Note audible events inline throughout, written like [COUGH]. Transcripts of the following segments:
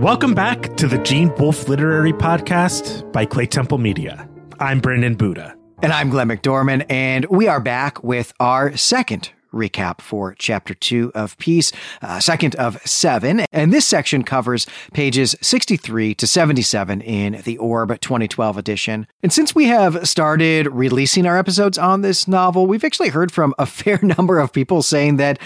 Welcome back to the Gene Wolfe Literary Podcast by Claytemple Media. I'm Brandon Buddha. And I'm Glenn McDorman, and we are back with our second recap for chapter two of Peace, uh, second of seven. And this section covers pages 63 to 77 in the Orb 2012 edition. And since we have started releasing our episodes on this novel, we've actually heard from a [LAUGHS] fair number of people saying that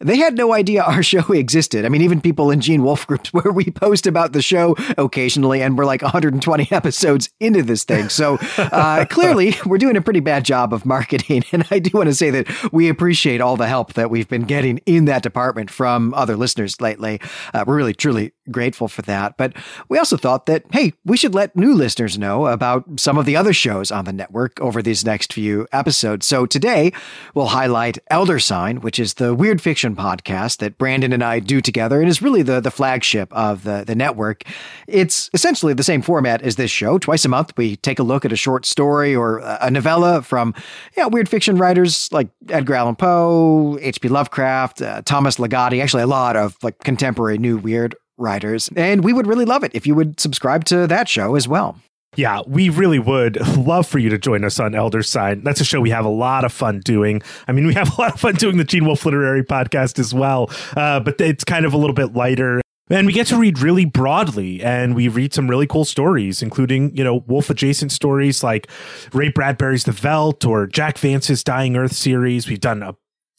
they had no idea our [LAUGHS] show existed. I mean, even people in Gene Wolfe groups [LAUGHS] where we post about the show occasionally, and we're like 120 [LAUGHS] episodes into this thing. So uh, clearly, we're doing a pretty bad job of marketing. And I do want to say that we appreciate all the help that we've been getting in that department from other listeners lately. Uh, we're really, truly grateful for that. But we also thought that, hey, we should let new listeners know about some of the other shows on the network over these next few episodes. So today, we'll highlight Elder Sign, which is the weird fiction podcast that Brandon and I do together and is really the, the flagship of the, the network. It's essentially the same format as this show. Twice a month, we take a look at a short story or a novella from yeah, weird fiction writers like Edgar Allan Poe, H.P. Lovecraft, uh, Thomas Ligotti, actually a lot of like contemporary new weird writers. And we would really love it if you would subscribe to that show as well. Yeah, we really would love for you to join us on Elder Sign. That's a show we have a lot of fun doing. I mean, we have a lot of fun doing the Gene Wolfe Literary Podcast as well, uh, but it's kind of a little bit lighter. And we get to read really broadly, and we read some really cool stories, including, you know, Wolfe adjacent stories like Ray Bradbury's The Veldt or Jack Vance's Dying Earth series. We've done a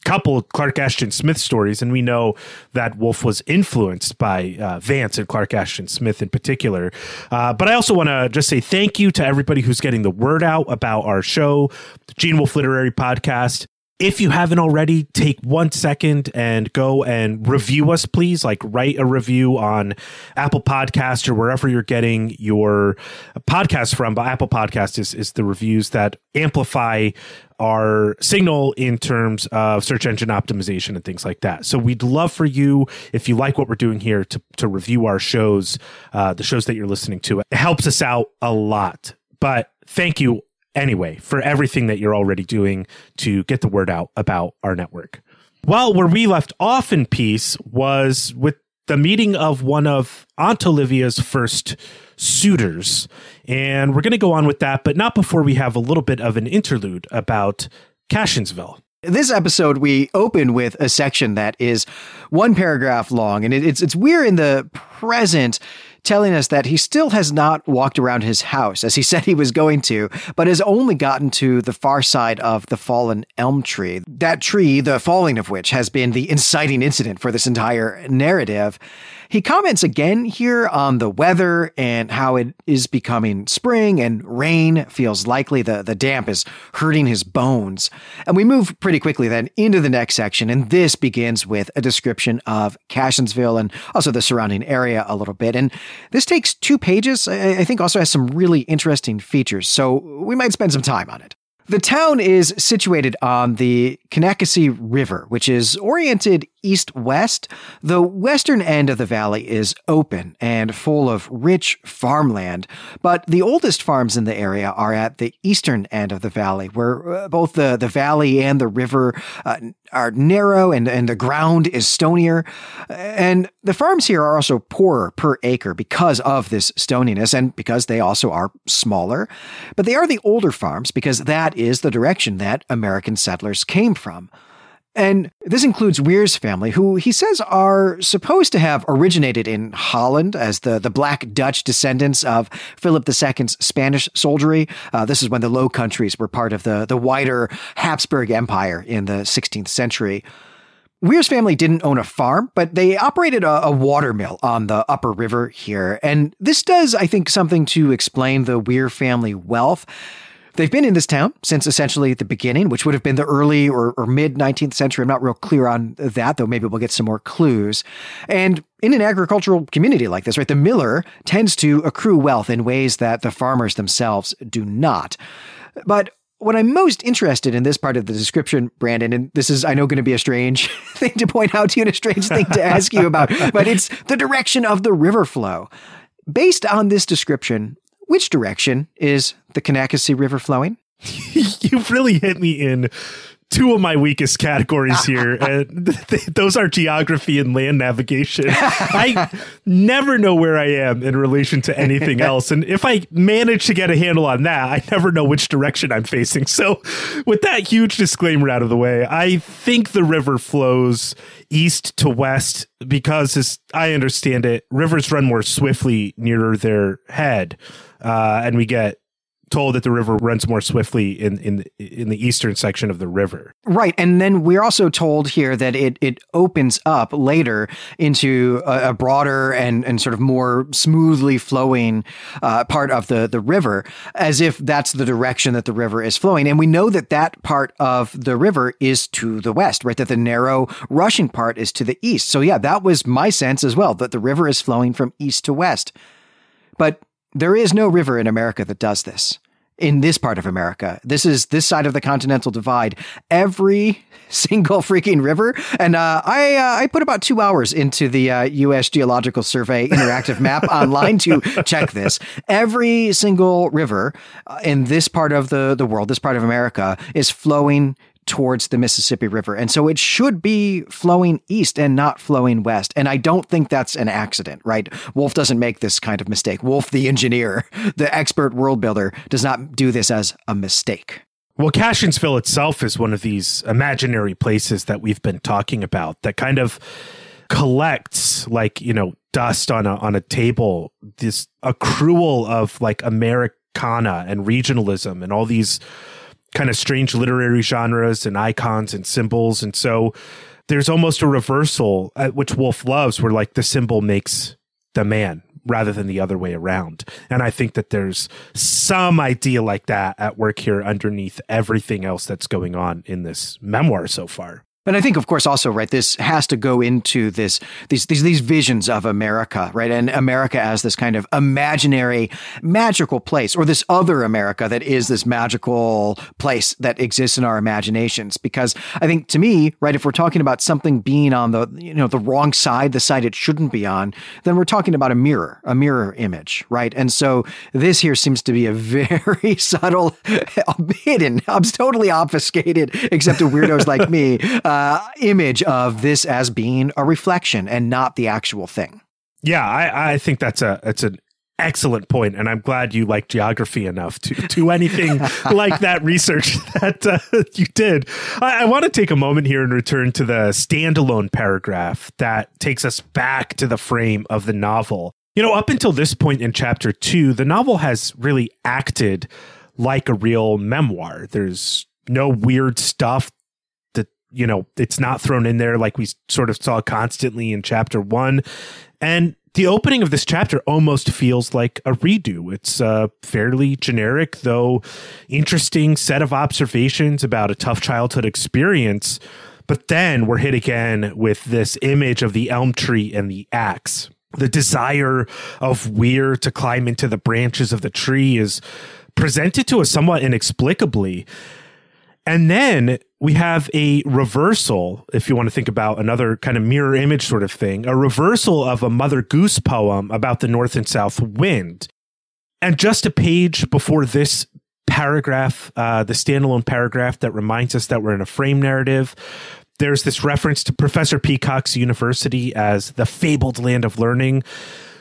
couple Clark Ashton Smith stories, and we know that Wolfe was influenced by uh, Vance and Clark Ashton Smith in particular. Uh, but I also want to just say thank you to everybody who's getting the word out about our show, the Gene Wolfe Literary Podcast. If you haven't already, take one second and go and review us, please. Like, write a review on Apple Podcast or wherever you're getting your podcast from. But Apple Podcast is, is the reviews that amplify our signal in terms of search engine optimization and things like that. So we'd love for you, if you like what we're doing here, to, to review our shows, uh, the shows that you're listening to. It helps us out a lot. But thank you anyway for everything that you're already doing to get the word out about our network. Well, where we left off in peace was with the meeting of one of Aunt Olivia's first suitors. And we're going to go on with that, but not before we have a little bit of an interlude about Cassionsville. This episode, we open with a section that is one paragraph long, and it's it's we're in the present telling us that he still has not walked around his house as he said he was going to, but has only gotten to the far side of the fallen elm tree. That tree, the falling of which, has been the inciting incident for this entire narrative. He comments again here on the weather and how it is becoming spring and rain feels likely. The, the damp is hurting his bones. And we move pretty quickly then into the next section. And this begins with a description of Cassionsville and also the surrounding area a little bit. And this takes two pages. I think also has some really interesting features. So we might spend some time on it. The town is situated on the Conacassee River, which is oriented east west. The western end of the valley is open and full of rich farmland, but the oldest farms in the area are at the eastern end of the valley, where uh, both the, the valley and the river uh, are narrow and, and the ground is stonier. And the farms here are also poorer per acre because of this stoniness and because they also are smaller. But they are the older farms because that is the direction that American settlers came from. And this includes Weir's family, who he says are supposed to have originated in Holland as the, the Black Dutch descendants of Philip II's Spanish soldiery. Uh, this is when the Low Countries were part of the, the wider Habsburg Empire in the 16th century. Weir's family didn't own a farm, but they operated a, a water mill on the upper river here. And this does, I think, something to explain the Weir family wealth. They've been in this town since essentially the beginning, which would have been the early or, or mid 19th century. I'm not real clear on that, though maybe we'll get some more clues. And in an agricultural community like this, right, the miller tends to accrue wealth in ways that the farmers themselves do not. But what I'm most interested in this part of the description, Brandon, and this is, I know, going to be a strange [LAUGHS] thing to point out to you and a strange thing to ask you about, [LAUGHS] but it's the direction of the river flow. Based on this description, which direction is the Conacassee River flowing? [LAUGHS] You've really hit me in two of my weakest categories here. [LAUGHS] and [LAUGHS] those are geography and land navigation. I never know where I am in relation to anything else. And if I manage to get a handle on that, I never know which direction I'm facing. So, with that huge disclaimer out of the way, I think the river flows east to west because, as I understand it, rivers run more swiftly nearer their head. Uh, and we get told that the river runs more swiftly in in in the eastern section of the river. Right, and then we're also told here that it it opens up later into a, a broader and and sort of more smoothly flowing uh, part of the the river, as if that's the direction that the river is flowing. And we know that that part of the river is to the west, right? That the narrow rushing part is to the east. So yeah, that was my sense as well that the river is flowing from east to west. But there is no river in America that does this. In this part of America, this is this side of the continental divide. Every [LAUGHS] single freaking river, and uh, I uh, I put about two hours into the uh, U.S. Geological Survey interactive map [LAUGHS] online to check this. Every single river uh, in this part of the the world, this part of America, is flowing towards the Mississippi River. And so it should be flowing east and not flowing west. And I don't think that's an accident, right? Wolfe doesn't make this kind of mistake. Wolfe, the engineer, [LAUGHS] the expert world builder, does not do this as a mistake. Well, Cassionsville itself is one of these imaginary places that we've been talking about that kind of collects like, you know, dust on a on a table, this accrual of like Americana and regionalism and all these kind of strange literary genres and icons and symbols. And so there's almost a reversal, uh, which Wolfe loves, where like the symbol makes the man rather than the other way around. And I think that there's some idea like that at work here underneath everything else that's going on in this memoir so far. And I think, of course, also right, this has to go into this these these these visions of America, right, and America as this kind of imaginary, magical place, or this other America that is this magical place that exists in our imaginations. Because I think, to me, right, if we're talking about something being on the you know the wrong side, the side it shouldn't be on, then we're talking about a mirror, a mirror image, right? And so this here seems to be a [LAUGHS] very subtle, [LAUGHS] hidden, totally obfuscated, except to weirdos like me. Uh, uh, image of this as being a reflection and not the actual thing. Yeah, I, I think that's a it's an excellent point, and I'm glad you like geography enough to do anything [LAUGHS] like that research [LAUGHS] that uh, you did. I, I want to take a moment here and return to the standalone paragraph that takes us back to the frame of the novel. You know, up until this point in chapter two, the novel has really acted like a real memoir. There's no weird stuff you know, it's not thrown in there like we sort of saw constantly in chapter one. And the opening of this chapter almost feels like a redo. It's a fairly generic, though interesting set of observations about a tough childhood experience. But then we're hit again with this image of the elm tree and the axe. The desire of Weir to climb into the branches of the tree is presented to us somewhat inexplicably. And then we have a reversal, if you want to think about another kind of mirror image sort of thing, a reversal of a Mother Goose poem about the North and South wind. And just a page before this paragraph, uh, the standalone paragraph that reminds us that we're in a frame narrative, there's this reference to Professor Peacock's university as the fabled land of learning.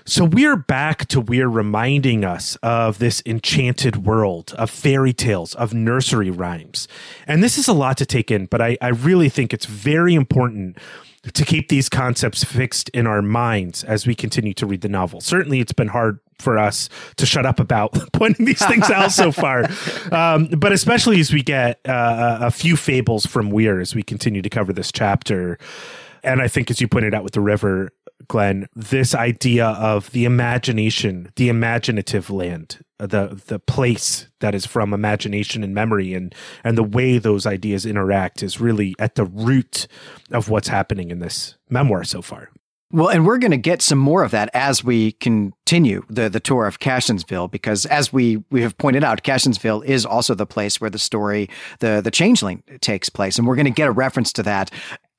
So we're back to we're reminding us of this enchanted world of fairy tales, of nursery rhymes. And this is a lot to take in, but I, I really think it's very important to keep these concepts fixed in our minds as we continue to read the novel. Certainly, it's been hard for us to shut up about [LAUGHS] pointing these things out so far, [LAUGHS] um, but especially as we get uh, a few fables from Weir as we continue to cover this chapter. And I think, as you pointed out with the river, Glenn, this idea of the imagination, the imaginative land, uh, the the place that is from imagination and memory, and and the way those ideas interact is really at the root of what's happening in this memoir so far. Well, and we're going to get some more of that as we continue the the tour of Cassionsville, because as we we have pointed out, Cassionsville is also the place where the story, the the Changeling, takes place, and we're going to get a reference to that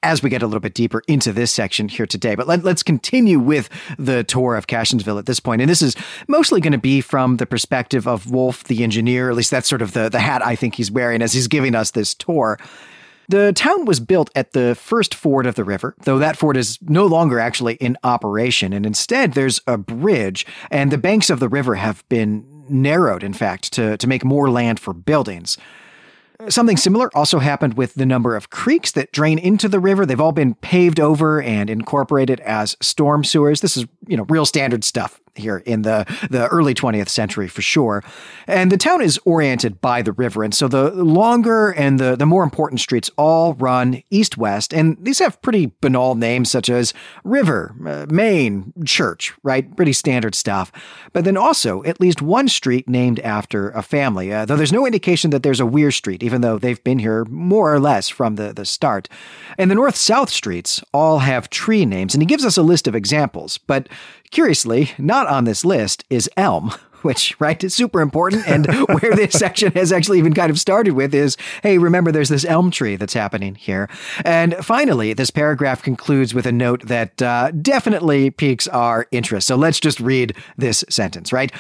as we get a little bit deeper into this section here today. But let, us continue with the tour of Cassionsville at this point. And this is mostly going to be from the perspective of Wolfe, the engineer. At least that's sort of the, the hat I think he's wearing as he's giving us this tour. The town was built at the first ford of the river, though that ford is no longer actually in operation, and instead there's a bridge, and the banks of the river have been narrowed, in fact, to, to make more land for buildings. Something similar also happened with the number of creeks that drain into the river. They've all been paved over and incorporated as storm sewers. This is, you know, real standard stuff here in the, the early 20th century for sure. And the town is oriented by the river. And so the longer and the, the more important streets all run east west. And these have pretty banal names such as River, uh, Main, Church, right? Pretty standard stuff. But then also at least one street named after a family, uh, though there's no indication that there's a Weir Street, even though they've been here more or less from the, the start. And the north south streets all have tree names. And he gives us a list of examples. But curiously, not on this list is elm [LAUGHS] which right is super important and [LAUGHS] where this section has actually even kind of started with is hey remember there's this elm tree that's happening here and finally this paragraph concludes with a note that uh, definitely piques our interest so let's just read this sentence right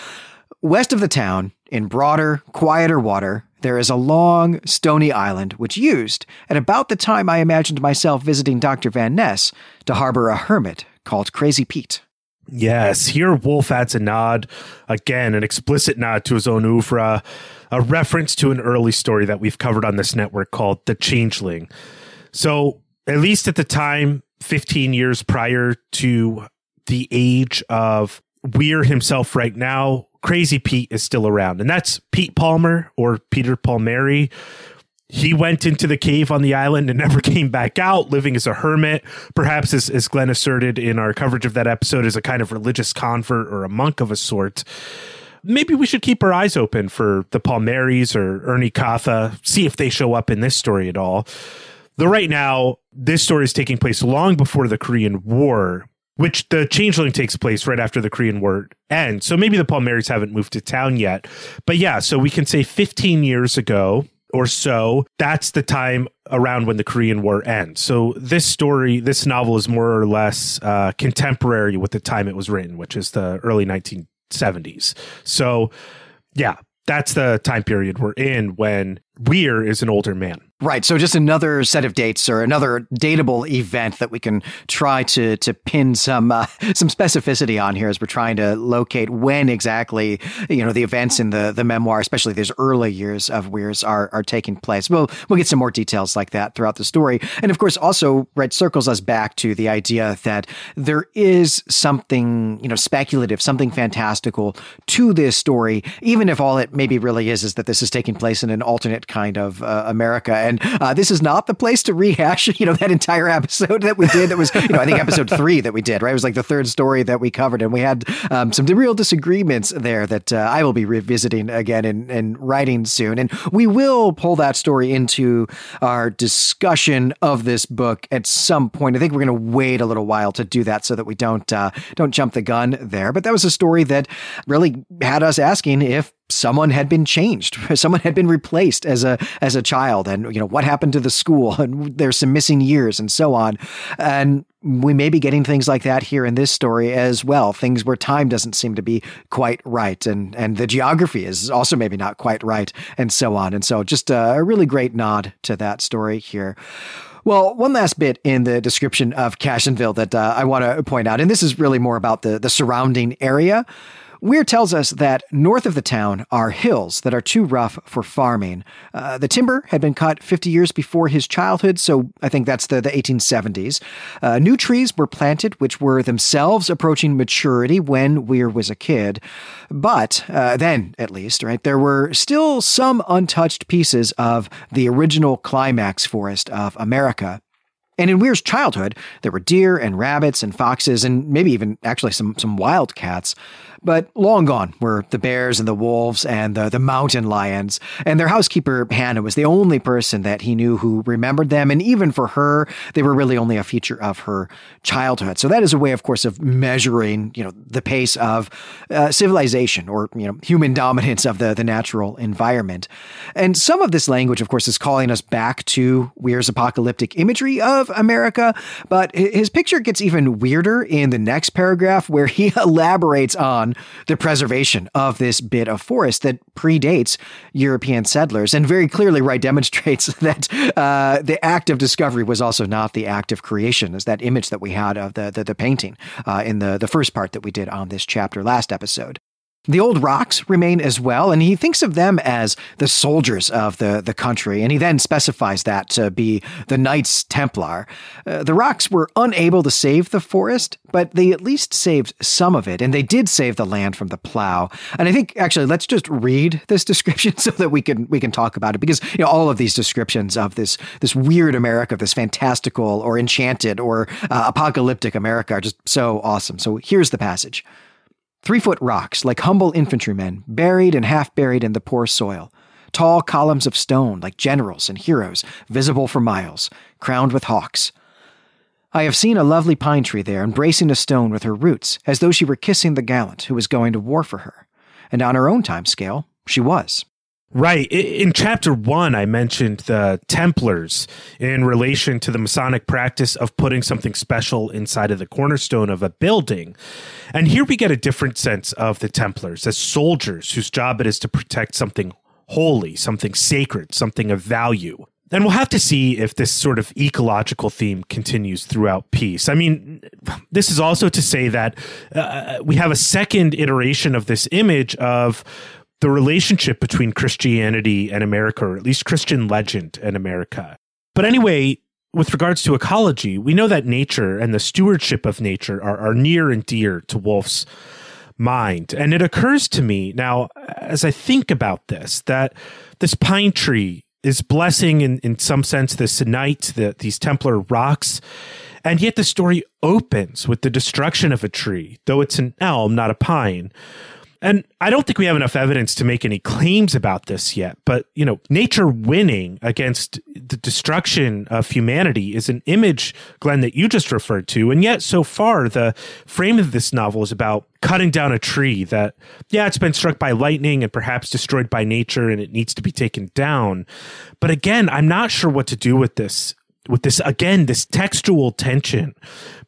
west of the town in broader quieter water there is a long, stony island which used, at about the time I imagined myself visiting Dr. Van Ness, to harbor a hermit called Crazy Pete. Yes, here Wolfe adds a nod, again, an explicit nod to his own oeuvre, a reference to an early story that we've covered on this network called The Changeling. So, at least at the time, 15 years prior to the age of Weir himself right now, Crazy Pete is still around. And that's Pete Palmer or Peter Palmieri, he went into the cave on the island and never [LAUGHS] came back out, living as a hermit, perhaps as, as Glenn asserted in our coverage of that episode, as a kind of religious convert or a monk of a sort. Maybe we should keep our eyes open for the Palmieris or Ernie Katha, see if they show up in this story at all. Though right now, this story is taking place long before the Korean War, which the changeling takes place right after the Korean War ends. So maybe the Palmieris haven't moved to town yet. But yeah, so we can say 15 years ago, or so, that's the time around when the Korean War ends. So this story, this novel is more or less uh, contemporary with the time it was written, which is the early 1970s. So, yeah, that's the time period we're in when Weir is an older man. Right. So just another set of dates or another datable event that we can try to to pin some uh, [LAUGHS] some specificity on here as we're trying to locate when exactly you know the events in the the memoir, especially these early years of Weir's, are are taking place. We'll we'll get some more details like that throughout the story, and of course also right circles us back to the idea that there is something you know speculative, something fantastical to this story, even if all it maybe really is is that this is taking place in an alternate kind of uh, America and uh, this is not the place to rehash, [LAUGHS] you know, that entire episode that we did. That was, you know, I think episode [LAUGHS] three that we did, right? It was like the third story that we covered. And we had um, some real disagreements there that uh, I will be revisiting again and, and writing soon. And we will pull that story into our discussion of this book at some point. I think we're going to wait a little while to do that so that we don't, uh, don't jump the gun there. But that was a story that really had us asking if someone had been changed [LAUGHS] someone had been replaced as a as a child and you know what happened to the school [LAUGHS] and there's some missing years and so on. And we may be getting things like that here in this story as well things where time doesn't seem to be quite right and and the geography is also maybe not quite right and so on. And so just a, really great nod to that story here. Well, one last bit in the description of Cassionsville that uh, I want to point out, and this is really more about the the surrounding area. Weir tells us that north of the town are hills that are too rough for farming. Uh, the timber had been cut 50 years before his childhood, so I think that's the, the 1870s. Uh, new trees were planted, which were themselves approaching maturity when Weir was a kid. But uh, then, at least, right, there were still some untouched pieces of the original climax forest of America. And in Weir's childhood, there were deer and rabbits and foxes and maybe even actually some some wildcats. But long gone were the bears and the wolves and the, the mountain lions. And their housekeeper, Hannah, was the only person that he knew who remembered them. And even for her, they were really only a feature of her childhood. So that is a way, of course, of measuring, you know, the pace of uh, civilization or, you know, human [LAUGHS] dominance of the, the natural environment. And some of this language, of course, is calling us back to Weir's apocalyptic imagery of of America, but his picture gets even weirder in the next paragraph where he [LAUGHS] elaborates on the preservation of this bit of forest that predates European settlers and very clearly, right, demonstrates [LAUGHS] that uh, the act of discovery was also not the act of creation, as that image that we had of the, the, the painting uh, in the, the first part that we did on this chapter last episode. The old rocks remain as well, and he thinks of them as the soldiers of the, the country, and he then specifies that to be the Knights Templar. Uh, the rocks were unable to save the forest, but they at least saved some of it, and they did save the land from the plow. And I think actually let's just read this description [LAUGHS] so that we can we can talk about it because you know all of these descriptions of this this weird America, this fantastical or enchanted or uh, apocalyptic America are just so awesome. So here's the passage. Three foot rocks, like humble infantrymen, buried and half buried in the poor soil. Tall columns of stone, like generals and heroes, visible for miles, crowned with hawks. I have seen a lovely pine tree there, embracing a stone with her roots, as though she were kissing the gallant who was going to war for her. And on her own time scale, she was. Right. In chapter one, I mentioned the Templars in relation to the Masonic practice of putting something special inside of the cornerstone of a building. And here we get a different sense of the Templars as soldiers whose job it is to protect something holy, something sacred, something of value. And we'll have to see if this sort of ecological theme continues throughout peace. I mean, this is also to say that uh, we have a second iteration of this image of the relationship between Christianity and America, or at least Christian legend and America. But anyway, with regards to ecology, we know that nature and the stewardship of nature are, are near and dear to Wolfe's mind. And it occurs to me now, as I think about this, that this pine tree is blessing in, in some sense the Sonite, the, these Templar rocks. And yet the story opens with the destruction of a tree, though it's an elm, not a pine, and I don't think we have enough evidence to make any claims about this yet, but you know, nature winning against the destruction of humanity is an image, Glenn, that you just referred to. And yet, so far, the frame of this novel is about cutting down a tree that, yeah, it's been struck by lightning and perhaps destroyed by nature and it needs to be taken down. But again, I'm not sure what to do with this with this again this textual tension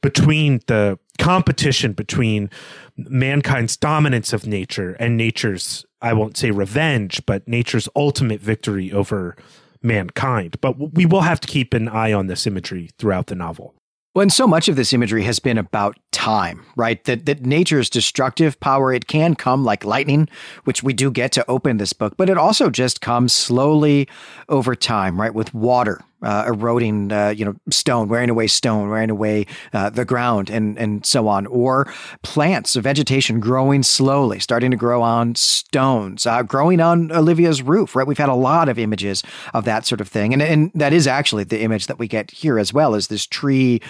between the competition between mankind's dominance of nature and nature's i won't say revenge but nature's ultimate victory over mankind but we will have to keep an eye on this imagery throughout the novel well, and so much of this imagery has been about time, right? That that nature's destructive power it can come like lightning, which we do get to open this book, but it also just comes slowly over time, right? With water, uh, eroding, uh, you know, stone, wearing away stone, wearing away uh, the ground, and and so on, or plants, vegetation growing slowly, starting to grow on stones, uh, growing on Olivia's roof. Right, we've had a lot of images of that sort of thing, and and that is actually the image that we get here as well, is this tree,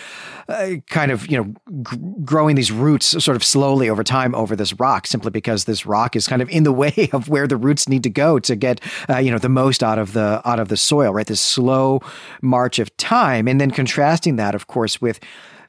uh, kind of you know, g- growing these roots sort of slowly over time over this rock, simply because this rock is kind of in the [LAUGHS] way of where the roots need to go to get uh, you know the most out of the out of the soil. Right, this slow march of time. And then contrasting that, of course, with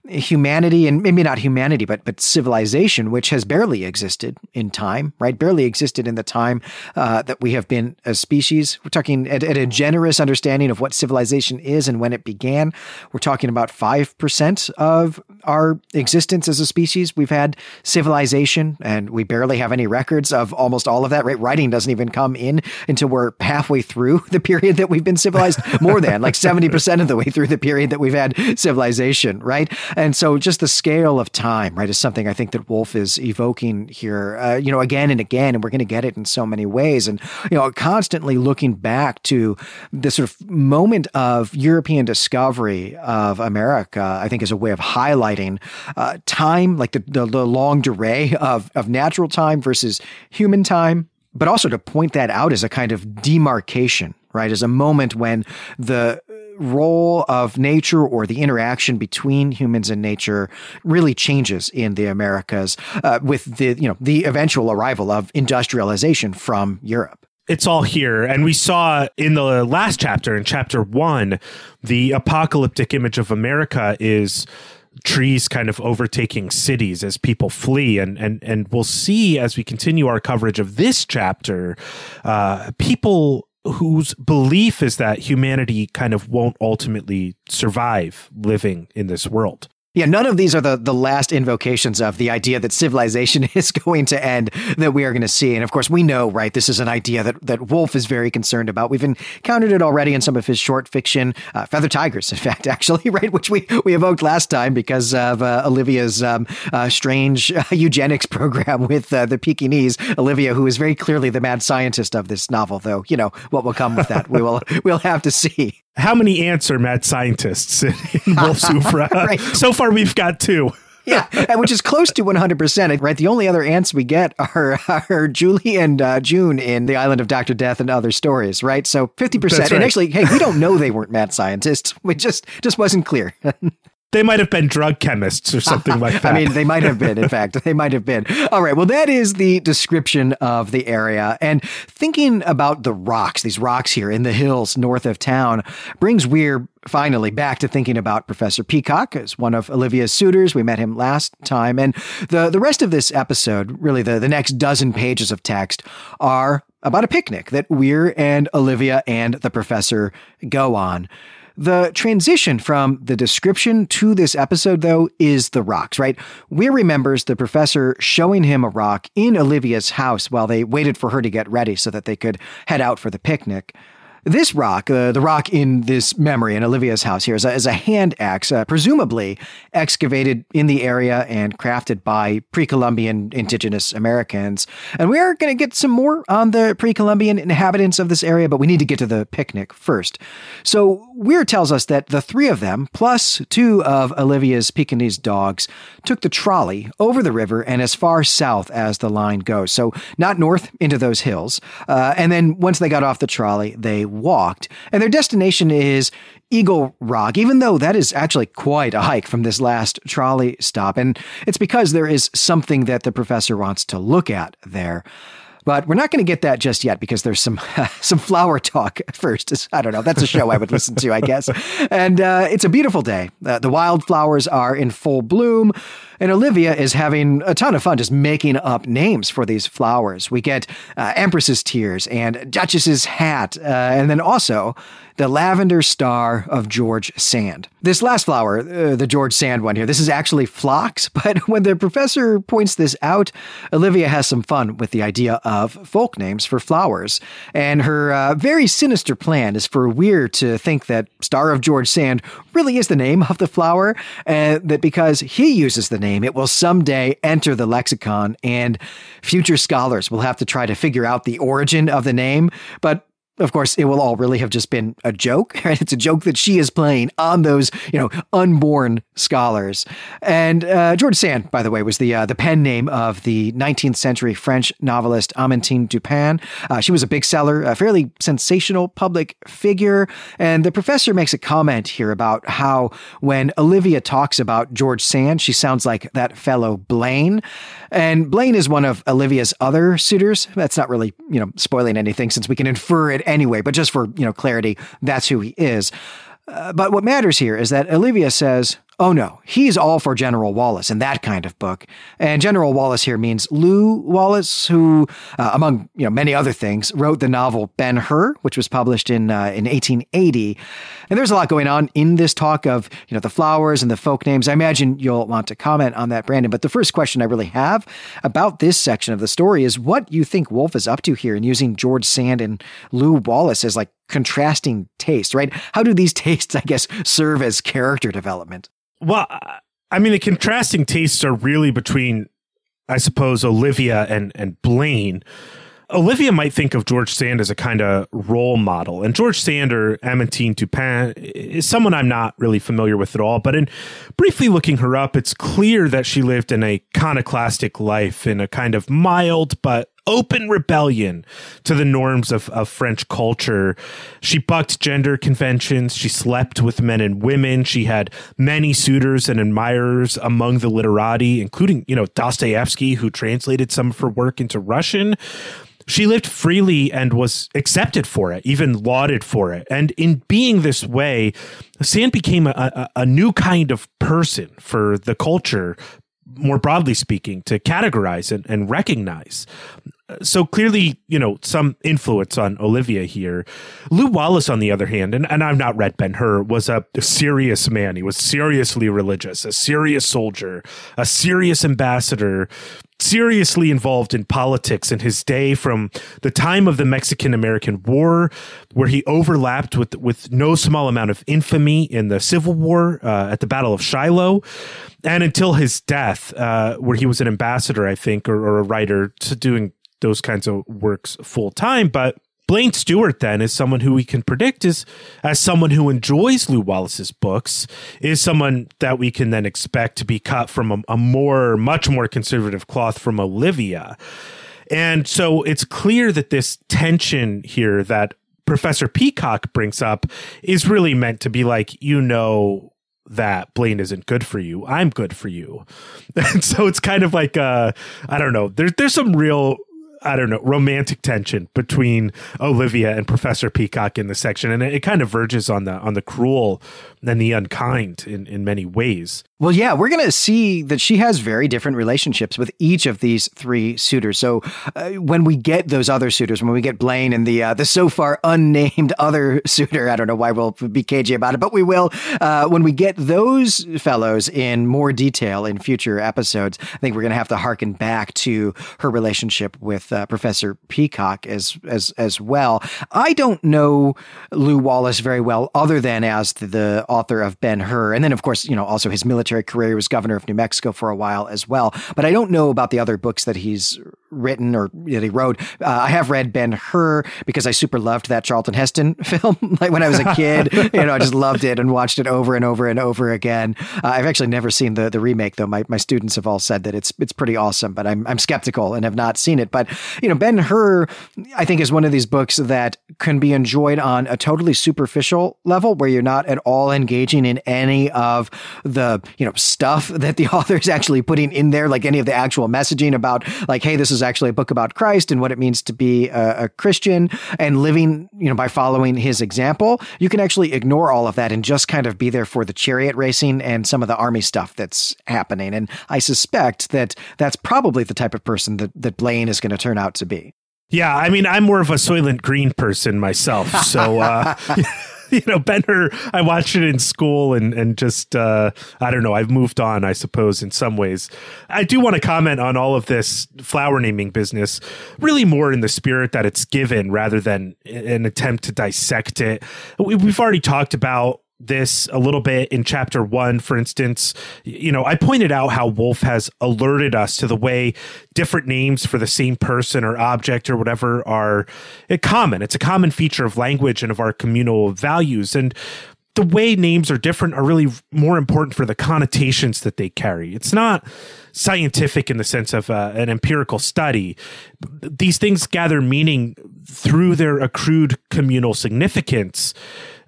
humanity and maybe not humanity but but civilization which has barely existed in time right? Barely existed in the time uh, that we have been a species. We're talking at, at, a generous understanding of what civilization is and when it began. We're talking about 5% of our existence as a species. We've had civilization and we barely have any records of almost all of that right? Writing doesn't even come in until we're halfway through [LAUGHS] the period that we've been civilized more than like 70% of the way through the period that we've had civilization right and so just the scale of time, right, is something I think that Wolfe is evoking here, uh, you know, again and again, and we're going to get it in so many ways. And, you know, constantly looking back to the sort of moment of European discovery of America, I think is a way of highlighting uh, time, like the, the, the longue durée of, of natural time versus human time but also to point that out as a kind of demarcation, right? As a moment when the role of nature or the interaction between humans and nature really changes in the Americas uh, with the you know the eventual arrival of industrialization from Europe it's all here. And we saw in the last chapter, in chapter one, the apocalyptic image of America is trees kind of overtaking cities as people flee. And and and we'll see as we continue our coverage of this chapter, uh, people whose belief is that humanity kind of won't ultimately survive living in this world. Yeah, none of these are the, the last invocations of the idea that civilization [LAUGHS] is going to end that we are going to see. And of course, we know, right, this is an idea that, that Wolfe is very concerned about. We've encountered it already in some of his short fiction, uh, Feather Tigers, in [LAUGHS] fact, actually, [LAUGHS] right, which we, we evoked last time because of uh, Olivia's um, uh, strange eugenics program with uh, the Pekingese. Olivia, who is very clearly the mad scientist of this novel, though, you know, what will come with that, we will, we'll have to see. How many aunts are mad scientists [LAUGHS] in Wolfe's [LAUGHS] Oeuvre? right. So far, we've got two. yeah, which is close to 100%, right? The only other aunts we get are, [LAUGHS] are Julie and uh, June in The Island of Dr. Death and other stories, right? So 50%. Right. And actually, hey, we don't know they weren't mad scientists. We just just wasn't clear. They might have been drug chemists or something like that. [LAUGHS] I mean, they might have been, in fact. They might have been. All right. Well, that is the description of the area. And thinking about the rocks, these rocks here in the hills north of town, brings Weir finally back to thinking about Professor Peacock as one of Olivia's suitors. We met him last time. And the, the rest of this episode, really the, the next dozen pages of text, are about a picnic that Weir and Olivia and the professor go on. The transition from the description to this episode, though, is the rocks, right? Weir remembers the professor showing him a rock in Olivia's house while they waited for her to get ready so that they could head out for the picnic. This rock, uh, the rock in this memory in Olivia's house here, is a, is a hand axe, uh, presumably excavated in the area and crafted by pre Columbian indigenous Americans. And we are going to get some more on the pre Columbian inhabitants of this area, but we need to get to the picnic first. So Weir tells us that the three of them, plus two of Olivia's Pekingese dogs, took the trolley over the river and as far south as the line goes. So not north into those hills. Uh, and then once they got off the trolley, they walked. And their destination is Eagle Rock, even though that is actually quite a hike from this last trolley stop. And it's because there is something that the professor wants to look at there. But we're not going to get that just yet because there's some [LAUGHS] some flower talk [LAUGHS] first. I don't know. That's a show I would listen to, I guess. And uh, it's a beautiful day. Uh, the wildflowers are in full bloom. And Olivia is having a ton of fun just making up names for these flowers. We get uh, Empress's Tears and Duchess's Hat, uh, and then also the lavender star of George Sand. This last flower, uh, the George Sand one here, this is actually phlox, [LAUGHS] but when the professor points this out, Olivia has some fun with the idea of folk names for flowers. And her uh, very sinister plan is for Weir to think that Star of George Sand really is the name of the flower, and that because he uses the name, it will someday enter the lexicon, and future scholars will have to try to figure out the origin of the name. But of course, it will all really have just been a joke. [LAUGHS] Right? It's a joke that she is playing on those, you know, unborn scholars. And uh, George Sand, by the way, was the uh, the pen name of the 19th century French novelist Amantine Dupin. Uh, she was a big seller, a fairly sensational public figure. And the professor makes a comment here about how when Olivia talks about George Sand, she sounds like that fellow Blaine. And Blaine is one of Olivia's other suitors. That's not really, you know, spoiling anything since we can infer it anyway, but just for, you know, clarity, that's who he is. Uh, but what matters here is that Olivia says, Oh no, he's all for General Wallace and that kind of book. And General Wallace here means Lew Wallace, who, uh, among you know many other things, wrote the novel Ben Hur, which was published in uh, in 1880. And there's a lot going on in this talk of you know the flowers and the folk names. I imagine you'll want to comment on that, Brandon. But the first question I really have about this section of the story is what you think Wolfe is up to here in using George Sand and Lew Wallace as like contrasting taste, right? How do these [LAUGHS] tastes, I guess, serve as character development? Well, I mean, the contrasting tastes are really between, I suppose, Olivia and and Blaine. Olivia might think of George Sand as a kind of role model, and George Sand or Amantine Dupin is someone I'm not really familiar with at all. But in briefly looking her up, it's clear that she lived in a iconoclastic life in a kind of mild but open rebellion to the norms of, of French culture. She bucked gender conventions. She slept with men and women. She had many suitors and admirers among the literati, including, you know, Dostoevsky, who translated some of her work into Russian. She lived freely and was accepted for it, even lauded for it. And in being this way, Sand became a, a, a new kind of person for the culture more broadly speaking, to categorize and, and recognize. So clearly, you know, some influence on Olivia here. Lew Wallace, on the other hand, and, and I've not read Ben Hur, was a serious man. He was seriously religious, a serious soldier, a serious ambassador, seriously involved in politics in his day from the time of the Mexican American War, where he overlapped with with no small amount of infamy in the Civil War uh, at the Battle of Shiloh, and until his death, uh, where he was an ambassador, I think, or, or a writer to doing those kinds of works full time. But Blaine Stewart then is someone who we can predict is as someone who enjoys Lew Wallace's books is someone that we can then expect to be cut from a, a more much more conservative cloth from Olivia. And so it's clear that this tension here that Professor Peacock brings up is really meant to be like, you know, that Blaine isn't good for you. I'm good for you. [LAUGHS] And so it's kind of like uh I don't know. There's there's some real I don't know, romantic tension between Olivia and Professor Peacock in the section, and it, it, kind of verges on the on the cruel and the unkind in, in many ways. Well, yeah, we're going to see that she has very different relationships with each of these three suitors. So uh, when we get those other suitors, when we get Blaine and the uh, the so far unnamed [LAUGHS] other suitor, I don't know why we'll be cagey about it, but we will. Uh, when we get those fellows in more detail in future episodes, I think we're going to have to harken back to her relationship with uh, Professor Peacock as as as well. I don't know Lew Wallace very well, other than as the, the author of Ben Hur, and then of course you know also his military military career. He was governor of New Mexico for a while as well. But I don't know about the other books that he's written or that he wrote. Uh, I have read Ben Hur because I super loved that Charlton Heston [LAUGHS] film. like when I was a kid, [LAUGHS] you know, I just loved it and watched it over and over and over again. Uh, I've actually never seen the the remake though. My my students have all said that it's it's pretty awesome, but I'm I'm skeptical and have not seen it. But you know, Ben Hur, I think is one of these books that can be enjoyed on a totally superficial level where you're not at all engaging in any of the you know stuff [LAUGHS] that the author is actually putting in there, like any of the actual messaging about like, hey, this is actually a book about Christ and what it means to be a, a Christian and living, you know, by following his example. You can actually ignore all of that and just kind of be there for the chariot racing and some of the army stuff that's happening. And I suspect that that's probably the type of person that, that Blaine is going to turn out to be. Yeah, I mean, I'm more of a Soylent Green person myself, so uh, [LAUGHS] [LAUGHS] you know, Ben Hur, I watched it in school and and just uh, I don't know. I've moved on, I suppose, in some ways. I do want to comment on all of this flower naming business, really more in the spirit that it's given rather than an attempt to dissect it. We've already talked about this a little bit in chapter one, for instance. You know, I pointed out how Wolfe has alerted us to the way different names for the same person or object or whatever are common. It's a common feature of language and of our communal values. And the way names are different are really more important for the connotations that they carry. It's not scientific in the sense of uh, an empirical study. These things gather meaning through their accrued communal significance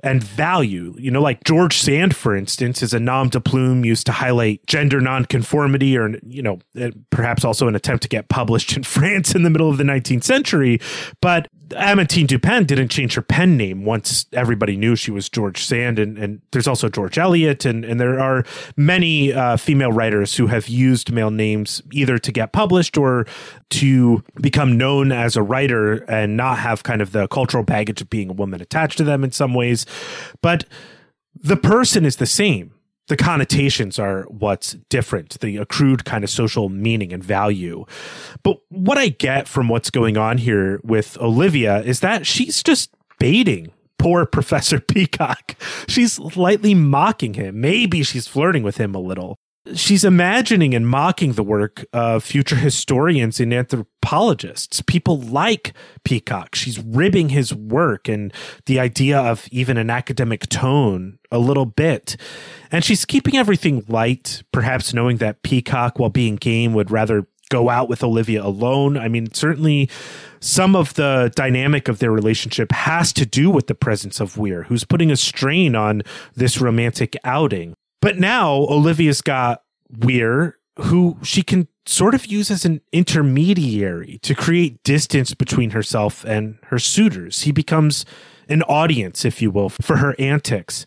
and value. You know, like George Sand, for instance, is a nom de plume used to highlight gender nonconformity or, you know, eh, perhaps also an attempt to get published in [LAUGHS] France in the middle of the 19th century. But Amantine Dupin didn't change her pen name once everybody knew she was George Sand. And, and there's also George Eliot. And, and there are many uh, female writers who have used male names either to get published or to become known as a writer and not have kind of the cultural baggage of being a woman attached to them in some ways. But the person is the same the connotations are what's different, the accrued kind of social meaning and value. But what I get from what's going on here with Olivia is that she's just baiting poor [LAUGHS] Professor Peacock. She's lightly mocking him. Maybe she's flirting with him a little she's imagining and mocking the work of future historians and anthropologists, people like Peacock. She's ribbing his work and the idea of even an academic tone a little bit. And she's keeping everything light, perhaps knowing that Peacock, while being game, would rather go out with Olivia alone. I mean, certainly some of the dynamic of their relationship has to do with the presence of Weir, who's putting a strain on this romantic outing. But now Olivia's got Weir, who she can sort of use as an intermediary to create distance between herself and her suitors. He becomes an audience, if you will, for her antics.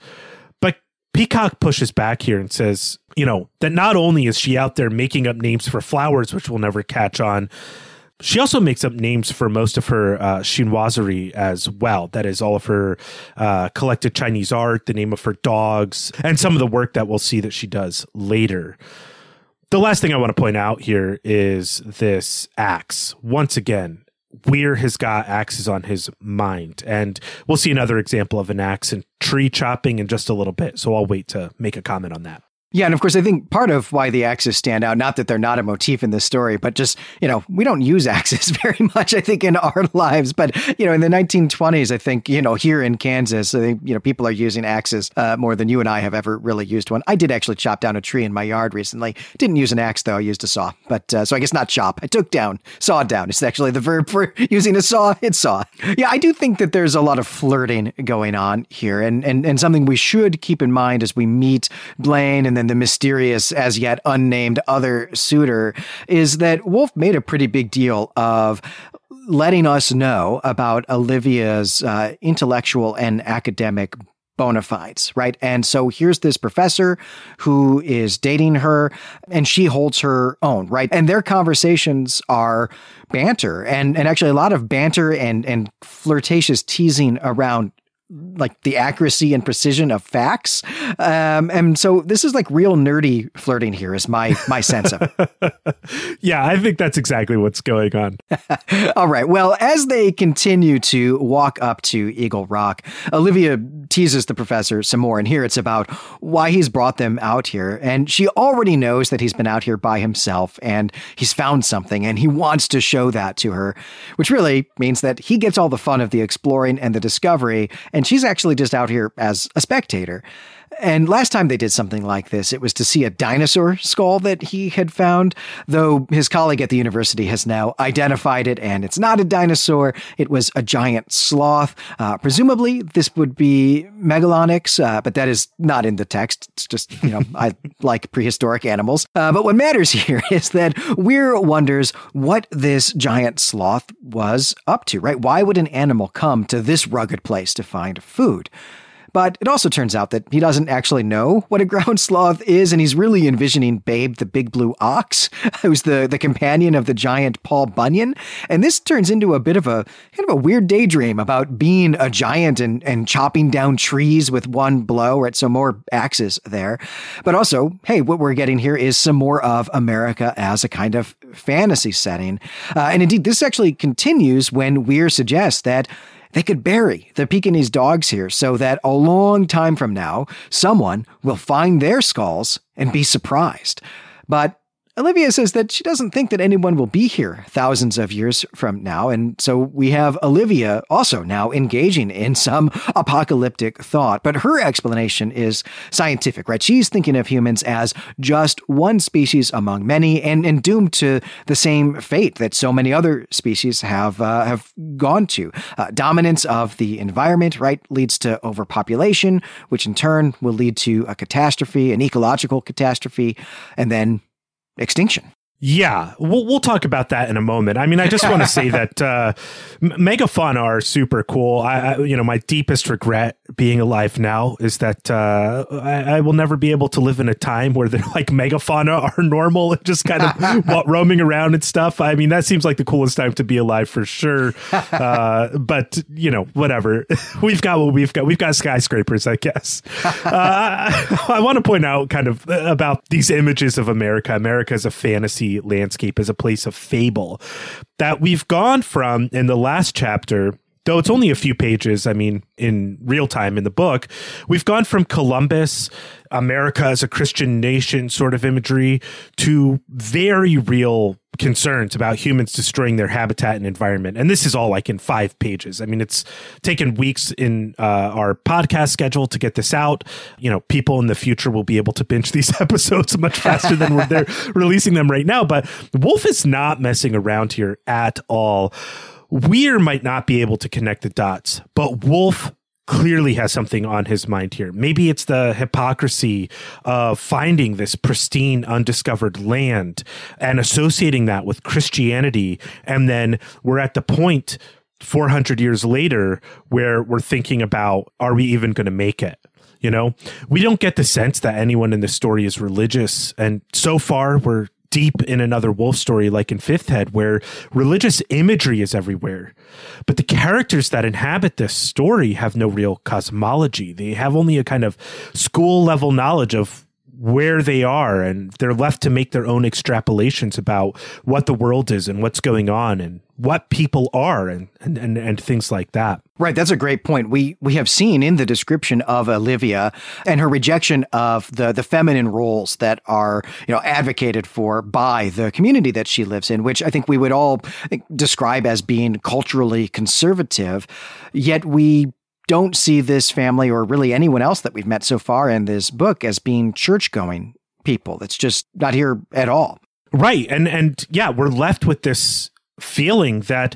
But Peacock pushes back here and says, you know, that not only is she out there making up names for flowers, which will never catch on, She also makes up names for most of her uh, chinoiserie as well. That is all of her uh, collected Chinese art, the name of her dogs, and some of the work that we'll see that she does later. The last thing I want to point out here is this axe. Once again, Weir has got axes on his mind. And we'll see another example of an axe and tree chopping in just a little bit. So I'll wait to make a comment on that. Yeah, and of course, I think part of why the axes stand out, not that they're not a motif in this story, but just, you know, we don't use [LAUGHS] axes very much, I think, in our lives. But, you know, in the 1920s, I think, you know, here in Kansas, I think, you know, people are using axes uh, more than you and I have ever really used one. I did actually chop down a tree in my yard recently. Didn't use an axe, though. I used a saw. But uh, so I guess not chop. I took down, sawed down. It's actually the verb for [LAUGHS] using a saw. It's saw. Yeah, I do think that there's a lot of flirting going on here and, and, and something we should keep in mind as we meet Blaine and then the mysterious as yet unnamed other suitor is that Wolfe made a pretty big deal of letting us know about Olivia's uh, intellectual and academic bona fides, right? And so here's this professor who is dating her and she holds her own, right? And their conversations are banter and, and actually a lot of banter and, and flirtatious teasing around like the accuracy and precision of facts. Um, and so this is like real nerdy flirting here is my my sense of it. [LAUGHS] yeah, I think that's exactly what's going on. [LAUGHS] All right. Well, as they continue to walk up to Eagle Rock, Olivia teases the professor some more. And here it's about why he's brought them out here. And she already knows that he's been out here by himself and he's found something and he wants to show that to her, which really means that he gets all the fun of the exploring and the discovery and she's actually just out here as a spectator. And last time they did something like this, it was to see a dinosaur skull that he had found, though his colleague at the university has now identified it, and it's not a dinosaur. It was a giant sloth. Uh, presumably, this would be Megalonyx, uh, but that is not in the text. It's just, you know, I [LAUGHS] like prehistoric animals. Uh, but what matters [LAUGHS] here is that Weir wonders what this giant sloth was up to, right? Why would an animal come to this rugged place to find food? But it also turns out that he doesn't actually know what a [LAUGHS] ground sloth is, and he's really envisioning Babe the Big Blue Ox, [LAUGHS] who's the, the companion of the giant Paul Bunyan. And this turns into a bit of a kind of a weird daydream about being a giant and, and chopping down trees with one blow, right? So more axes there. But also, hey, what we're getting here is some more of America as a kind of fantasy setting. Uh, and indeed, this actually continues when Weir suggests that they could bury the Pekingese dogs here so that a long time from now, someone will find their skulls and be surprised. But Olivia says that she doesn't think that anyone will be here thousands of years from now. And so we have Olivia also now engaging in some apocalyptic thought. But her explanation is scientific, right? She's thinking of humans as just one species among many and, and doomed to the same fate that so many other species have, uh, have gone to. Uh, dominance of the environment, right, leads to overpopulation, which in turn will lead to a catastrophe, an ecological catastrophe, and then extinction. Yeah, we'll we'll talk about that in a moment. I mean, I just want to say [LAUGHS] that uh, megafauna are super cool. I, I, you know, my deepest regret being alive now is that uh, I, I, will never be able to live in a time where they're like megafauna are normal and just kind of [LAUGHS] roaming around and stuff. I mean, that seems like the coolest time to be alive for sure. [LAUGHS] Uh, but you know, whatever. we've got what we've got. We've got skyscrapers, I guess. Uh, I want to point out kind of about these images of America. America is a fantasy landscape as a place of fable that we've gone from in the last chapter though it's only a few pages, I mean, in real time in the book, we've gone from Columbus, America as a Christian nation sort of imagery to very real concerns about humans destroying their habitat and environment. And this is all like in five pages. I mean, it's taken weeks in uh, our podcast schedule to get this out. You know, people in the future will be able to binge these [LAUGHS] episodes much faster than we're they're [LAUGHS] releasing them right now. But Wolfe is not messing around here at all. Weir might not be able to connect the dots, but Wolfe clearly has something on his mind here. Maybe it's the hypocrisy of finding this pristine, undiscovered land and associating that with Christianity. And then we're at the point 400 years later where we're thinking about are we even going to make it? You know, we don't get the sense that anyone in this story is religious. And so far, we're deep in another Wolfe story like in Fifth Head where religious imagery is everywhere. But the characters that inhabit this story have no real cosmology. They have only a kind of school level knowledge of where they are and they're left to make their own extrapolations about what the world is and what's going on and what people are and, and, and, and, things like that. Right, that's a great point. We we have seen in the description of Olivia and her rejection of the the feminine roles that are, you know, advocated for by the community that she lives in, which I think we would all describe as being culturally conservative, yet we don't see this family or really anyone else that we've met so far in this book as being church going people. That's just not here at all. Right. And and yeah, we're left with this feeling that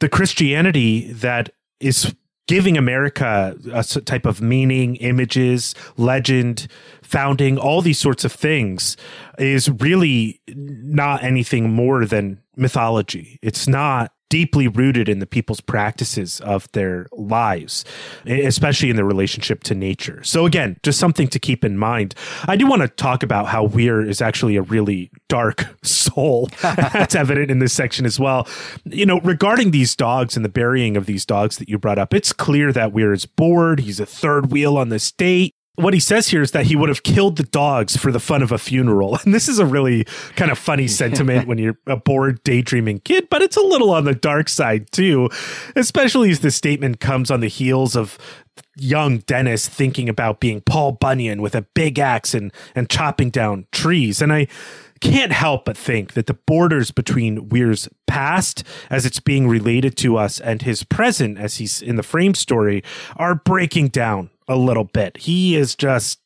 the Christianity that is giving America a type of meaning, images, legend, founding, all these sorts of things is really not anything more than mythology. It's not deeply rooted in the people's practices of their lives, especially in their relationship to nature. So again, just something to keep in mind. I do want to talk about how Weir is actually a really dark [LAUGHS] soul. [LAUGHS] That's evident in this section as well. You know, regarding these dogs and the burying of these dogs that you brought up, it's clear that Weir is bored. He's a third wheel on the state what he says here is that he would have killed the dogs for the fun of a funeral. [LAUGHS] And this is a really kind of funny sentiment when you're a bored daydreaming kid, but it's a little on the dark side too, especially as the statement comes on the heels of young Dennis thinking about being Paul Bunyan with a big axe and, and chopping down trees. And I can't help but think that the borders between Weir's past as it's being related to us and his present as he's in the frame story are breaking down a little bit. He is just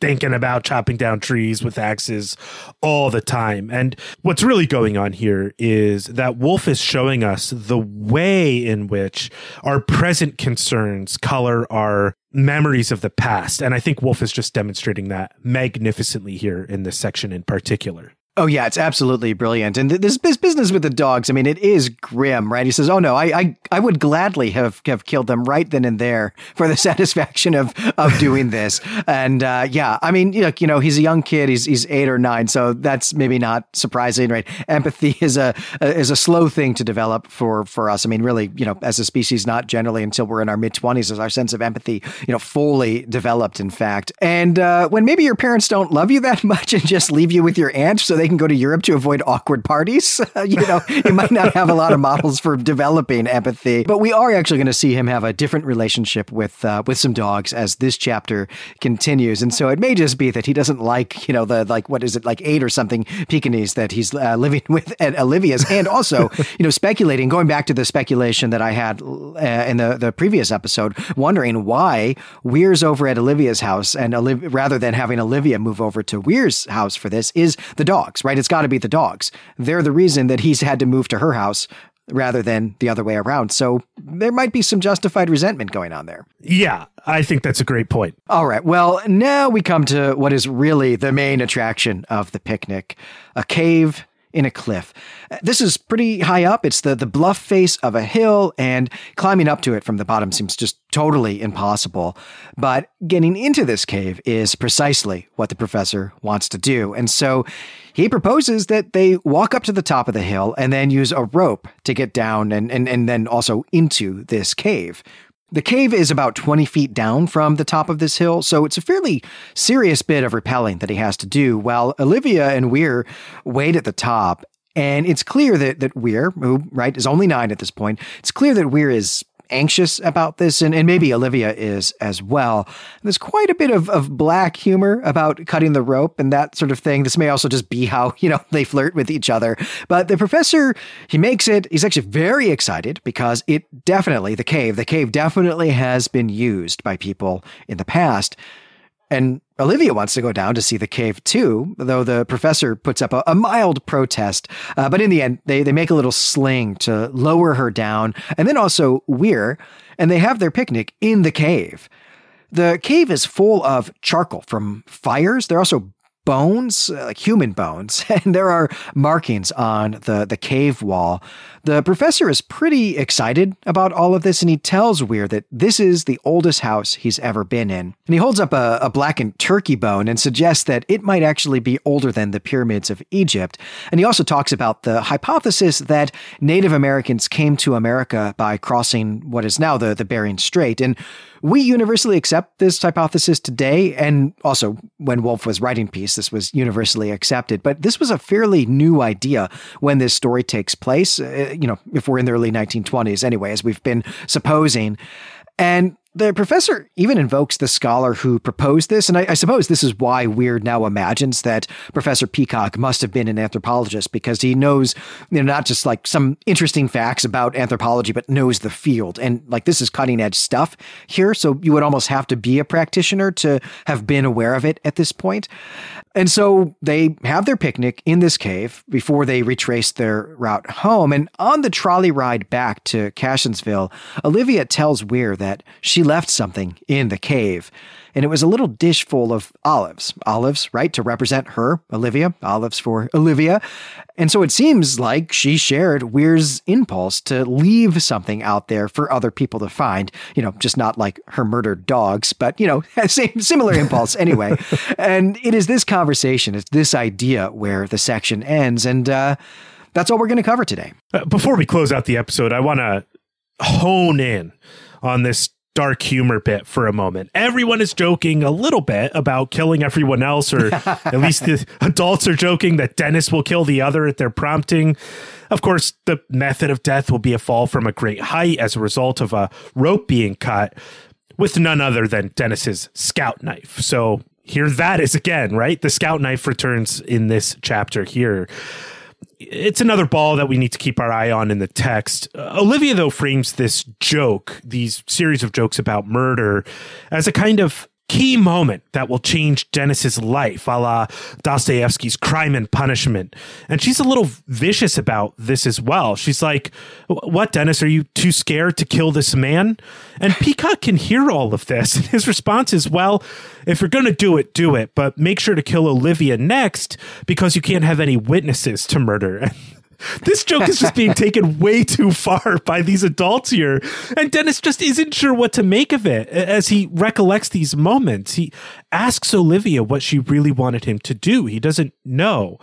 thinking about chopping down trees with axes all the time. And what's really going on here is that Wolfe is showing us the way in which our present concerns color our memories of the past. And I think Wolfe is just demonstrating that magnificently here in this section in particular. Oh yeah, it's absolutely brilliant. And this, business with the dogs, I mean, it is grim, right? He says, "Oh no, I, I, I would gladly have, have killed them right then and there for the [LAUGHS] satisfaction of of doing this." And uh, yeah, I mean, look, you know, he's a young kid. He's he's eight or nine, so that's maybe not surprising, right? Empathy [LAUGHS] is a, a is a slow thing to develop for for us. I mean, really, you know, as a species, not generally until we're in our mid twenties is our sense of empathy, you know, fully developed. In fact, and uh, when maybe your parents don't love you that [LAUGHS] much and just leave you with your aunt, so they they can go to Europe to avoid awkward parties. [LAUGHS] you know, you might not have a lot of models for developing empathy, but we are actually going to see him have a different relationship with uh, with some dogs as this chapter continues. And so it may just be that he doesn't like, you know, the like what is it like eight or something Pekingese that he's uh, living [LAUGHS] with at Olivia's, and also you know speculating, going back to the speculation that I had uh, in the the previous episode, wondering why Weir's over at Olivia's house and Oliv- rather than having Olivia move over to Weir's house for this is the dog dogs, right? It's got to be the dogs. They're the reason that he's had to move to her house rather than the other way around. So there might be some justified resentment going on there. Yeah, I think that's a great point. All right. Well, now we come to what is really the main attraction of the picnic a cave in a cliff. This is pretty high up. It's the, the bluff face of a hill, and climbing up to it from the bottom seems just totally impossible. But getting into this cave is precisely what the professor wants to do. And so he proposes that they walk up to the top of the hill and then use a rope to get down and, and, and then also into this cave. The cave is about 20 feet down from the top of this hill, so it's a fairly serious bit of rappelling that he has to do, while Olivia and Weir wait at the top. And it's clear that, that Weir, who, right, is only nine at this point, it's clear that Weir is anxious about this, and, and maybe Olivia is as well. There's quite a bit of, of black humor about cutting the rope and that sort of thing. This may also just be how, [LAUGHS] you know, they flirt with each other. But the professor, he makes it, he's actually very excited because it definitely, the cave, the cave definitely has been used by people in the past. And Olivia wants to go down to see the cave too, though the professor puts up a, a mild protest. Uh, but in the end, they, they make a little sling to lower her down, and then also Weir, and they have their picnic in the cave. The cave is full of charcoal from fires. There are also bones, uh, like human bones, [LAUGHS] and there are markings on the, the cave wall. The professor is pretty excited about all of this, and he tells Weir that this is the oldest house he's ever been in. And he holds up a, a blackened turkey bone and suggests that it might actually be older than the pyramids of Egypt. And he also talks about the hypothesis that Native Americans came to America by crossing what is now the, the Bering Strait. And we universally accept this hypothesis today, and also when Wolfe was writing Peace, this was universally accepted. But this was a fairly new idea when this story takes place. You know, if we're in the early 1920s, anyway, as we've been supposing. And the professor even invokes the scholar who proposed this, and I, I, suppose this is why Weird now imagines that Professor Peacock must have been an anthropologist because he knows, you know, not just like some interesting facts about anthropology, but knows the field. And like this is cutting edge stuff here, so you would almost have to be a practitioner to have been aware of it at this point. And so they have their picnic in this cave before they retrace their route home. And on the trolley ride back to Cassionsville, Olivia tells Weir that she left something in the cave and it was a little dish full of olives. Olives, right, to represent her, Olivia, olives for Olivia. And so it seems like she shared Weir's impulse to leave something out there for other people to find, you know, just not like her murdered dogs, but, you know, [LAUGHS] same, similar impulse anyway. [LAUGHS] and it is this conversation, it's this idea where the section ends. And, uh, that's all we're going to cover today. Uh, before we close out the episode, I want to hone in on this dark humor bit for a moment. Everyone is joking a little bit about killing everyone else, or [LAUGHS] at least the adults are joking that Dennis will kill the other at their prompting. Of course, the method of death will be a fall from a great height as a result of a rope being cut with none other than Dennis's scout knife. So here that is again, right? The scout knife returns in this chapter here it's another ball that we need to keep our eye on in the text. Uh, Olivia, though, frames this joke, these series of jokes about murder, as a kind of key moment that will change Dennis's life, a la Dostoevsky's Crime and Punishment. And she's a little vicious about this as well. She's like, What, Dennis? Are you too scared to kill this man? And Peacock can hear all of this. And [LAUGHS] his response is, Well, if you're going to do it, do it, but make sure to kill Olivia next because you can't have any witnesses to murder. [LAUGHS] this joke is just being [LAUGHS] taken way too far by these adults here. And Dennis just isn't sure what to make of it as he recollects these moments. He asks Olivia what she really wanted him to do. He doesn't know.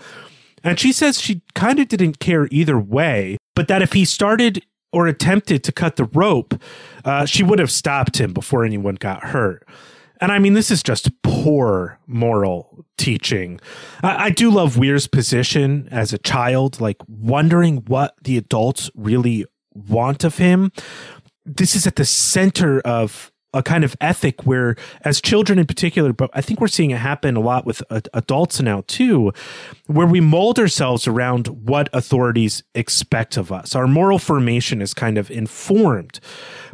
And she says she kind of didn't care either way, but that if he started or attempted to cut the rope, uh, she would have stopped him before anyone got hurt. And I mean, this is just poor moral teaching. I, I, do love Weir's position as a child, like wondering what the adults really want of him. This is at the center of a kind of ethic where, as children in particular, but I think we're seeing it happen a lot with adults now too, where we mold ourselves around what authorities expect of us. Our moral formation is kind of informed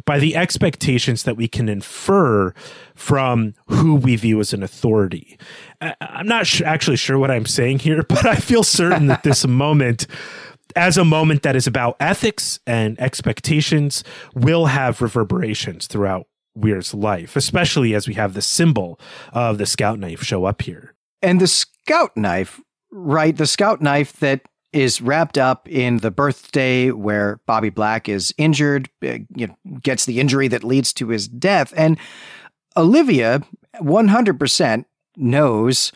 by the expectations that we can infer from who we view as an authority. I'm not sh- actually sure what I'm saying here, [LAUGHS] but I feel certain that this [LAUGHS] moment as a moment that is about ethics and expectations will have reverberations throughout Weir's life, especially as we have the symbol of the scout knife show up here. And the scout knife, right? The scout knife that is wrapped up in the birthday where Bobby Black is injured, uh, you know, gets the injury that leads to his death. And Olivia 100% knows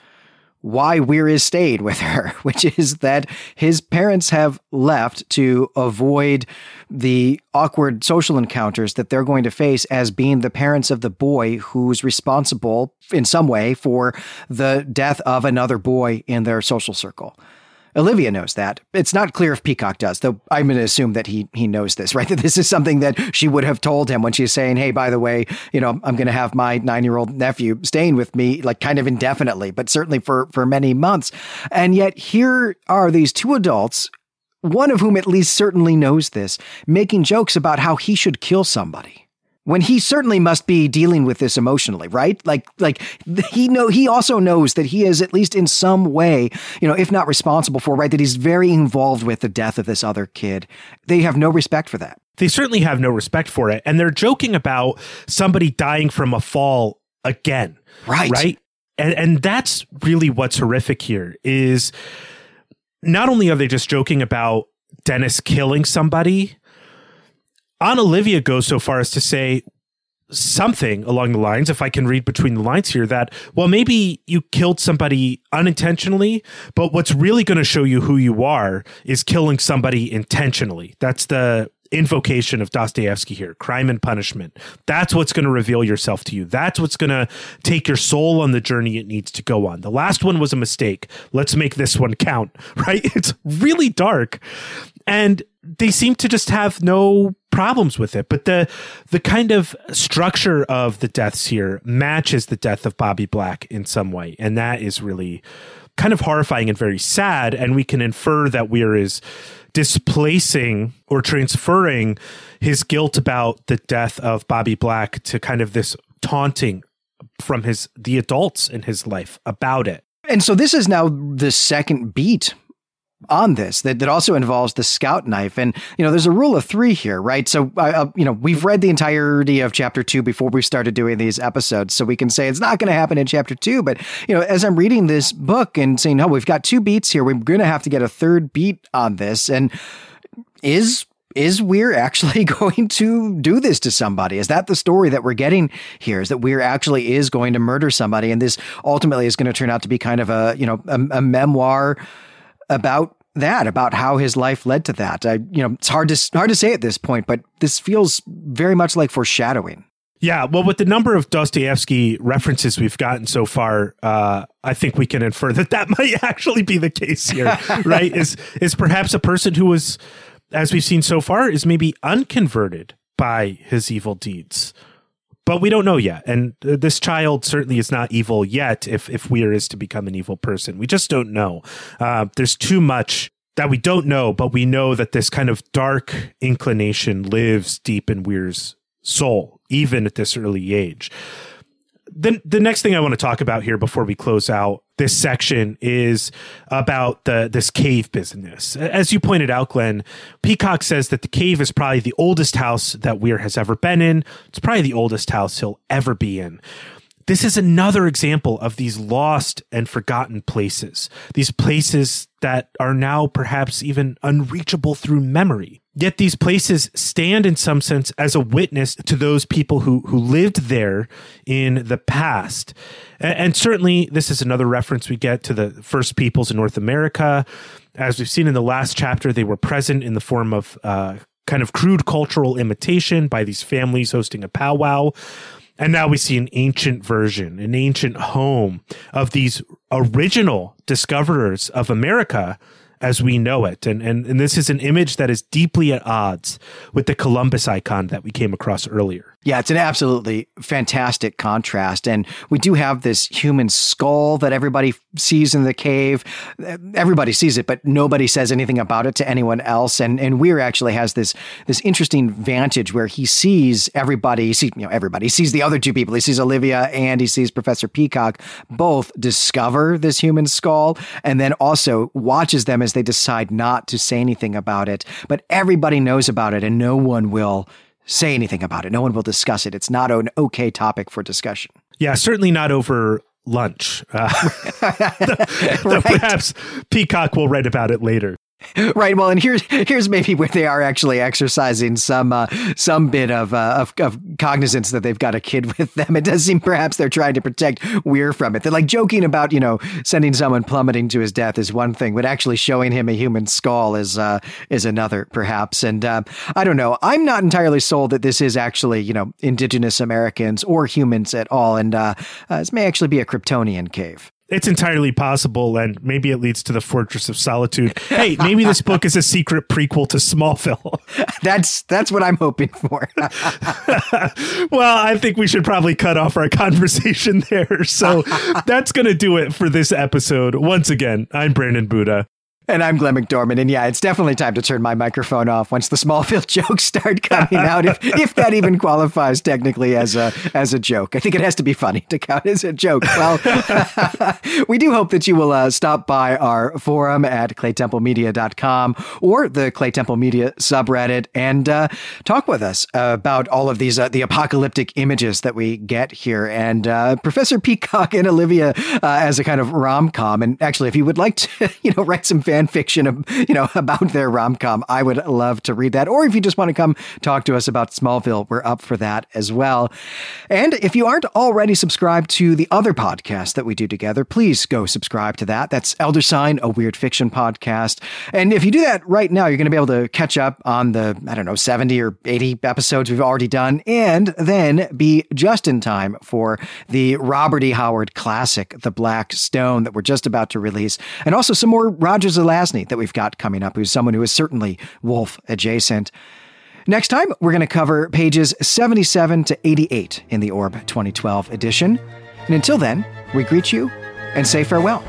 why Weir is stayed with her, [LAUGHS] which is that his parents have left to avoid the awkward social encounters that they're going to face as being the parents of the boy who's responsible in some way for the death of another boy in their social circle. Olivia knows that. It's not clear if Peacock does, though I'm going to assume that he he knows this, [LAUGHS] right? That this is something that she would have told him when she's saying, "Hey, by the way, you know, I'm going to have my 9-year-old nephew staying with me like kind of indefinitely, but certainly for for many months." And yet here are these two adults one of whom at least certainly knows this, making jokes about how he should kill somebody when he certainly must be dealing with this emotionally, right? Like, like he know he also knows that he is at least in some way, you know, if not responsible for, right, that he's very involved with the death of this other kid. They have no respect for that. They certainly have no respect for it, and they're joking about somebody dying from a fall again, right? Right. And and that's really what's horrific here is not only are they just joking about Dennis killing somebody, Aunt Olivia goes so far as to say something along the lines, if I can read between the lines here, that, well, maybe you killed somebody unintentionally, but what's really going to show you who you are is killing somebody intentionally. That's the invocation of Dostoevsky here crime and punishment. That's what's going to reveal yourself to you. That's what's going to take your soul on the journey it needs to go on. The last one was a mistake. Let's make this one count, [LAUGHS] right? It's really dark. And they seem to just have no problems with it. But the the kind of structure of the deaths here matches the death of Bobby Black in some way. And that is really kind of horrifying and very sad. And we can infer that Weir is displacing or transferring his guilt about the death of Bobby Black to kind of this taunting from his the adults in his life about it. And so this is now the second beat on this that, that also involves the scout knife and you know there's a rule of three here right so uh, you know we've read the entirety of chapter two before we started doing these episodes so we can say it's not going to happen in chapter two but you know as i'm reading this book and saying oh we've got two beats here we're going to have to get a third beat on this and is is Weir [LAUGHS] actually going to do this to somebody? Is that the story that we're getting here? Is that Weir actually is going to murder somebody, and this ultimately is going to turn out to be kind of a you know a, a memoir about that, about how his life led to that. I, you know, it's hard to hard to say at this point, but this feels very much like foreshadowing. Yeah, well, with the number of Dostoevsky references we've gotten so far, uh, I think we can infer that that [LAUGHS] might actually be the case here, [LAUGHS] right? Is is perhaps a person who was, as we've seen so far, is maybe unconverted by his evil deeds, but we don't know yet. And this child certainly is not evil yet. If if Weir is to become an evil person, we just don't know. Uh, there's too much that we don't know, but we know that this kind of dark inclination lives deep in Weir's soul, even at this early age. Then the next thing I want to talk about here before we close out this section is about the this cave business. As you pointed out, Glenn, Peacock says that the cave is probably the oldest house that Weir has ever been in. It's probably the oldest house he'll ever be in. This is another example of these lost and forgotten places, these places that are now perhaps even unreachable through memory. Yet these places stand in some sense as a witness to those people who, who lived there in the past. And, and certainly, this is another reference we get to the first peoples in North America. As we've seen in the last chapter, they were present in the form of uh, kind of crude cultural imitation by these families hosting a powwow. And now we see an ancient version, an ancient home of these original discoverers of America as we know it. And, and, and this is an image that is deeply at odds with the Columbus icon that we came across earlier. Yeah, it's an absolutely fantastic contrast. And we do have this human skull that everybody sees in the cave. Everybody sees it, but nobody says anything about it to anyone else. And and Weir actually has this this interesting vantage where he sees everybody, he sees, you know, everybody. He sees the other two people. He sees Olivia and he sees Professor Peacock both discover this human skull and then also watches them as they decide not to say anything about it. But everybody knows about it and no one will say anything about it. No one will discuss it. It's not an okay topic for discussion. Yeah, certainly not over lunch. Uh, [LAUGHS] [LAUGHS] the, the right. Perhaps Peacock will write about it later. [LAUGHS] right. Well, and here's here's maybe where they are actually exercising some uh, some bit of, uh, of, of cognizance that they've got a kid [LAUGHS] with them. It does seem perhaps they're trying to protect Weir from it. They're like joking about you know sending someone plummeting to his death is one thing, but actually showing him a human skull is uh, is another, perhaps. And uh, I don't know. I'm not entirely sold that this is actually you know indigenous Americans or humans at all, and uh, uh, this may actually be a Kryptonian cave it's entirely possible, and maybe it leads to the Fortress of Solitude. Hey, maybe this book is a secret prequel to Smallville. [LAUGHS] that's that's what I'm hoping for. [LAUGHS] well, I think we should probably cut off our [LAUGHS] conversation there. So that's going to do it for this episode. Once again, I'm Brandon Buddha. And I'm Glenn McDorman. And yeah, it's definitely time to turn my microphone off once the Smallville [LAUGHS] jokes start coming out, if, if that even qualifies technically as a, as a joke. I think it has to be funny to count as a joke. Well, [LAUGHS] we do hope that you will uh, stop by our forum at claytemplemedia.com or the Claytemple Media subreddit and uh, talk with us about all of these, uh, the apocalyptic images that we get here. And uh, Professor Peacock and Olivia uh, as a kind of rom com. And actually, if you would like to, [LAUGHS] you know, write some fan fiction, you know, [LAUGHS] about their rom com. I would love to read that. Or if you just want to come talk to us about Smallville, we're up for that as well. And if you aren't already subscribed to the other podcast that we do together, please go subscribe to that. That's Elder Sign, a weird fiction podcast. And if you do that right now, you're going to be able to catch up on the, I don't know, 70 or 80 episodes we've already done, and then be just in time for the Robert E. Howard classic, The Black Stone, that we're just about to release, and also some more Rogers Zelazny that we've got coming up, who's someone who is certainly Wolfe adjacent. Next time, we're going to cover pages 77 to 88 in the Orb 2012 edition. And until then, we greet you and say farewell.